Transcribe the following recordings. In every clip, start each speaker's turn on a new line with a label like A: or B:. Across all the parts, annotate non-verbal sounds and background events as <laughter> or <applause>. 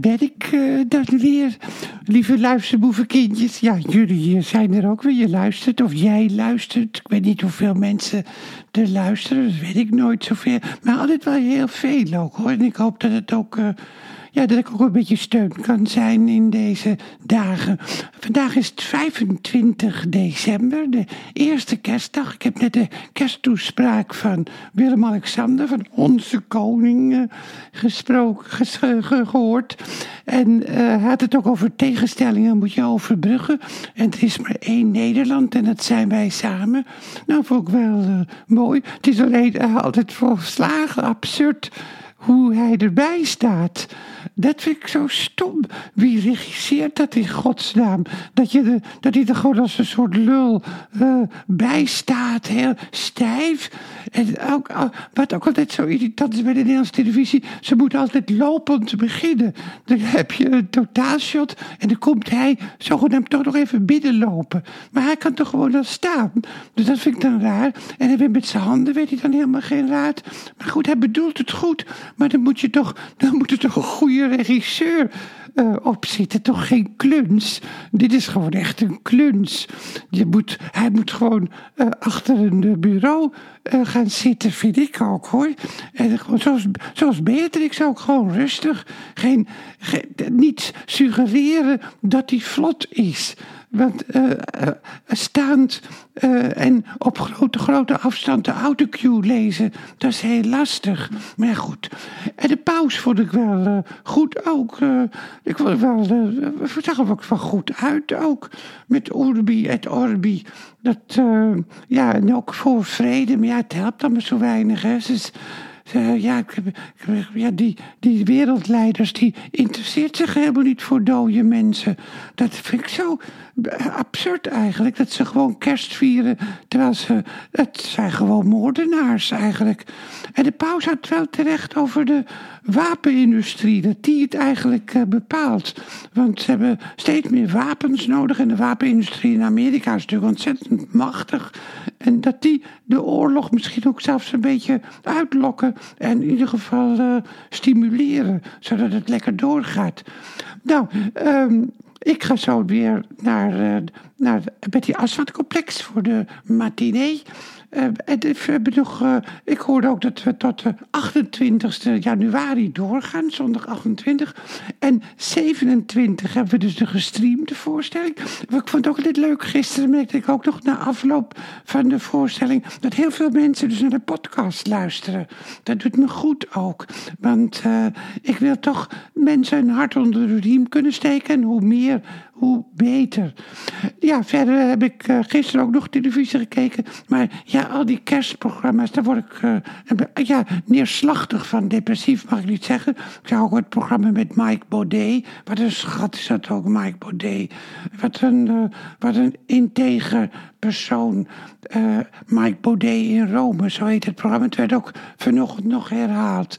A: ben ik uh, dan weer, lieve luisterboevenkindjes. Ja, jullie zijn er ook weer. Je luistert of jij luistert. Ik weet niet hoeveel mensen er luisteren, dat weet ik nooit zoveel. Maar altijd wel heel veel ook hoor. En ik hoop dat het ook... Uh, ja, dat ik ook een beetje steun kan zijn in deze dagen. Vandaag is het 25 december, de eerste kerstdag. Ik heb net de kersttoespraak van Willem-Alexander, van onze koning, uh, gesproken, gehoord. En uh, hij had het ook over tegenstellingen moet je overbruggen. En er is maar één Nederland en dat zijn wij samen. Nou, vond ik wel uh, mooi. Het is alleen altijd volslagen absurd hoe hij erbij staat. Dat vind ik zo stom. Wie regisseert dat in godsnaam? Dat, je de, dat hij er gewoon als een soort lul uh, bij staat, heel stijf. En ook, uh, wat ook altijd zo irritant is bij de Nederlandse televisie, ze moeten altijd lopend beginnen. Dan heb je een totaalshot en dan komt hij zogenaamd toch nog even binnenlopen. Maar hij kan toch gewoon dan staan. Dus dat vind ik dan raar. En hij met zijn handen weet hij dan helemaal geen raad. Maar goed, hij bedoelt het goed. Maar dan moet je toch, dan moet er toch een goede regisseur uh, op zitten. Toch geen kluns. Dit is gewoon echt een kluns. Je moet, hij moet gewoon uh, achter een bureau uh, gaan zitten, vind ik ook hoor. En gewoon zoals, zoals Beatrix ook, gewoon rustig. Geen, geen, niet suggereren dat hij vlot is. Want uh, uh, staand uh, en op grote, grote afstand de autocue lezen, dat is heel lastig. Maar goed. En de paus vond ik wel goed ook. ik vond wel, zag er ook wel goed uit ook. Met Urbi et Orbi. Dat, ja, en ook voor vrede. Maar ja, het helpt allemaal zo weinig. Hè. Dus, ja, ja die, die wereldleiders die interesseert zich helemaal niet voor dode mensen. Dat vind ik zo absurd eigenlijk. Dat ze gewoon kerst vieren. Terwijl ze. Het zijn gewoon moordenaars eigenlijk. En de paus had wel terecht over de wapenindustrie. Dat die het eigenlijk uh, bepaalt. Want ze hebben steeds meer wapens nodig. En de wapenindustrie in Amerika is natuurlijk ontzettend machtig. En dat die de oorlog misschien ook zelfs een beetje uitlokken. En in ieder geval uh, stimuleren. Zodat het lekker doorgaat. Nou, um, ik ga zo weer naar, uh, naar Betty Aswad complex voor de matinee. En nog, uh, ik hoorde ook dat we tot de 28 januari doorgaan, zondag 28. En 27 hebben we dus de gestreamde voorstelling. Ik vond ook altijd leuk. Gisteren merkte ik ook nog na afloop van de voorstelling dat heel veel mensen dus naar de podcast luisteren. Dat doet me goed ook. Want uh, ik wil toch mensen een hart onder de riem kunnen steken. En hoe meer, hoe beter. Ja, verder heb ik uh, gisteren ook nog televisie gekeken. Maar ja, al die kerstprogramma's, daar word ik uh, ja, neerslachtig van. Depressief mag ik niet zeggen. Ik zag ook het programma met Mike Baudet. Wat een schat is dat ook, Mike Baudet. Wat een, uh, wat een integer persoon. Mike Baudet in Rome, zo heet het programma. Het werd ook vanochtend nog herhaald.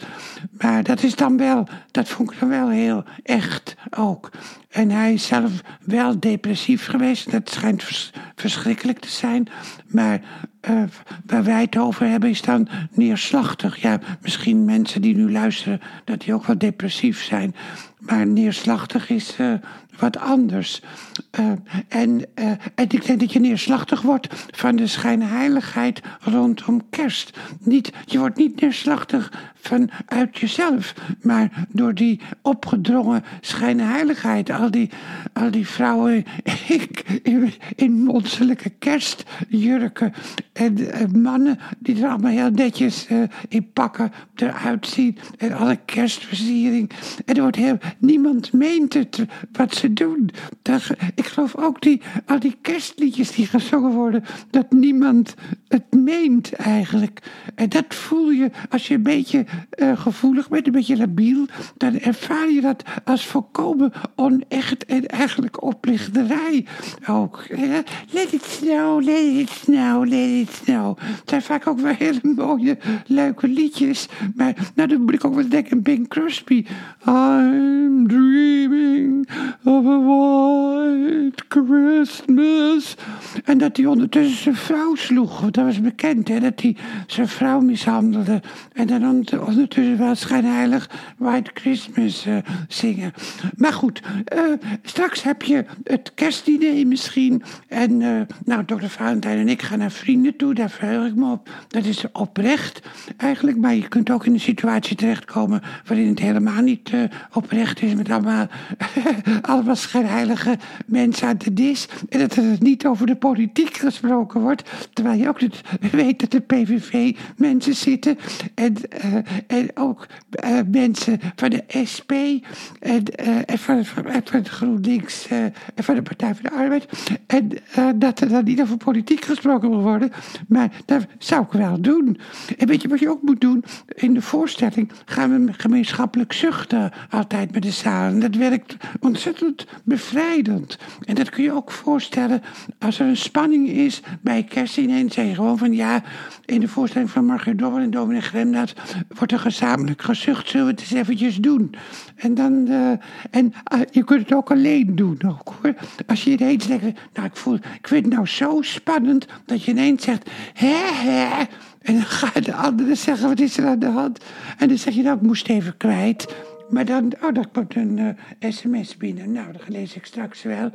A: Maar dat is dan wel, dat vond ik dan wel heel echt ook. En hij is zelf wel depressief geweest. Dat schijnt vers verschrikkelijk te zijn. Maar uh, waar wij het over hebben is dan neerslachtig. Ja, misschien mensen die nu luisteren, dat die ook wel depressief zijn. Maar neerslachtig is uh, wat anders. Uh, en, uh, en ik denk dat je neerslachtig wordt van de schijnheiligheid rondom kerst. Niet, je wordt niet neerslachtig vanuit jezelf, maar door die opgedrongen schijnheiligheid. Al die, al die vrouwen <laughs> in, in monsterlijke kerstjurken en, en, mannen die er allemaal heel netjes in pakken eruit zien. En alle kerstversiering. En er wordt heel, niemand meent het wat ze doen. Ik geloof ook die, al die kerstliedjes die gezongen worden, dat niemand het meent eigenlijk. En dat voel je als je een beetje uh, gevoelig bent, een beetje labiel, dan ervaar je dat als volkomen onecht en eigenlijk oplichterij ook. let it snow, let it snow, let it nou. Het zijn vaak ook wel hele mooie, leuke liedjes. Maar nou, dan moet ik ook wel denken aan Bing Crosby. Dreaming of a white Christmas. En dat hij ondertussen zijn vrouw sloeg. Dat was bekend, hè. Dat hij zijn vrouw mishandelde. En dan ondertussen wel schijnheilig White Christmas uh, zingen. Maar goed, uh, straks heb je het kerstdiner misschien. En uh, nou, dokter Valentijn en ik gaan naar vrienden toe. Daar verheug ik me op. Dat is oprecht eigenlijk. Maar je kunt ook in een situatie terechtkomen waarin het helemaal niet oprecht is. Met <laughs> allemaal, allemaal schijnheilige mensen aan de dis. En dat er niet over de politiek gesproken wordt. Terwijl je ook weet dat de PVV mensen zitten. En, en ook mensen van de SP. En, en van, van, GroenLinks. en van de Partij van de Arbeid. En dat er dan niet over politiek gesproken wil worden. Maar dat zou ik wel doen. En weet je wat je ook moet doen? In de voorstelling gaan we gemeenschappelijk zuchten altijd met de zaal. En dat werkt ontzettend bevrijdend. En dat kun je ook voorstellen als er een spanning is bij kerstdiner. Zeg je gewoon van ja, in de voorstelling van Margaret Dobber en Dominic Gremnaat wordt er gezamenlijk gezucht. Zullen we het eens eventjes doen? En dan, uh, en uh, je kunt het ook alleen doen ook hoor. Als je ineens denkt, nou ik voel, ik vind het nou zo spannend dat je ineens zegt, hè hè. En dan gaan de anderen zeggen, wat is er aan de hand? En dan zeg je, nou ik moest even kwijt. Maar dan, oh, dat komt een uh, sms binnen. Nou, dat lees ik straks wel.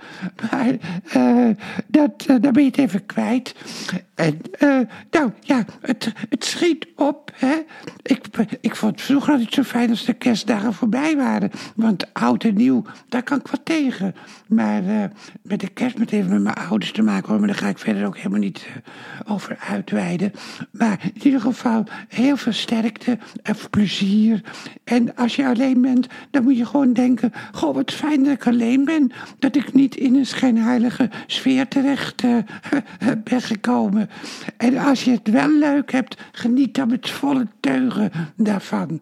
A: Maar uh, dat, uh, dan ben je het even kwijt. En, nou ja, het, het schiet op. Hè? Ik, ik vond het vroeger altijd zo fijn als de kerstdagen voorbij waren. Want oud en nieuw, daar kan ik wat tegen. Maar met de kerst met even met mijn ouders te maken hoor. Maar daar ga ik verder ook helemaal niet over uitweiden. Maar in ieder geval heel veel sterkte en plezier. En als je alleen dan moet je gewoon denken: Goh, wat fijn dat ik alleen ben. Dat ik niet in een schijnheilige sfeer terecht uh, ben gekomen. En als je het wel leuk hebt, geniet dan met volle teugen daarvan.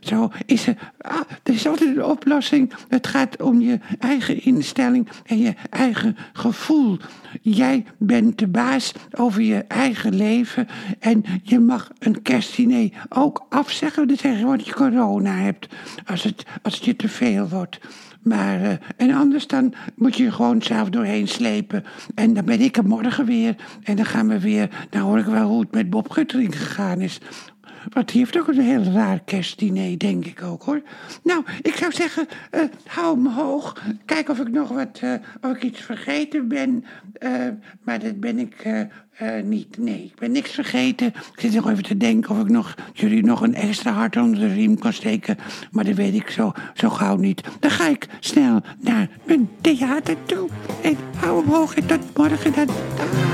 A: Zo is er. Ah, er is altijd een oplossing. Het gaat om je eigen instelling en je eigen gevoel. Jij bent de baas over je eigen leven. En je mag een kerstdiner ook afzeggen. Dat zeggen wat je corona hebt. Als het, als het je te veel wordt. Maar, uh, en anders dan moet je gewoon zelf doorheen slepen. En dan ben ik er morgen weer. En dan gaan we weer. Dan hoor ik wel hoe het met Bob Guttering gegaan is. Want die heeft ook een heel raar kerstdiner, denk ik ook hoor. Nou, ik zou zeggen, uh, hou hem hoog. Kijk of ik nog wat, uh, of ik iets vergeten ben. Uh, maar dat ben ik niet. Nee, ik ben niks vergeten. Ik zit nog even te denken of ik nog, jullie nog een extra hart onder de riem kan steken. Maar dat weet ik zo, zo gauw niet. Dan ga ik snel naar mijn theater toe. En hou hem hoog en tot morgen dan.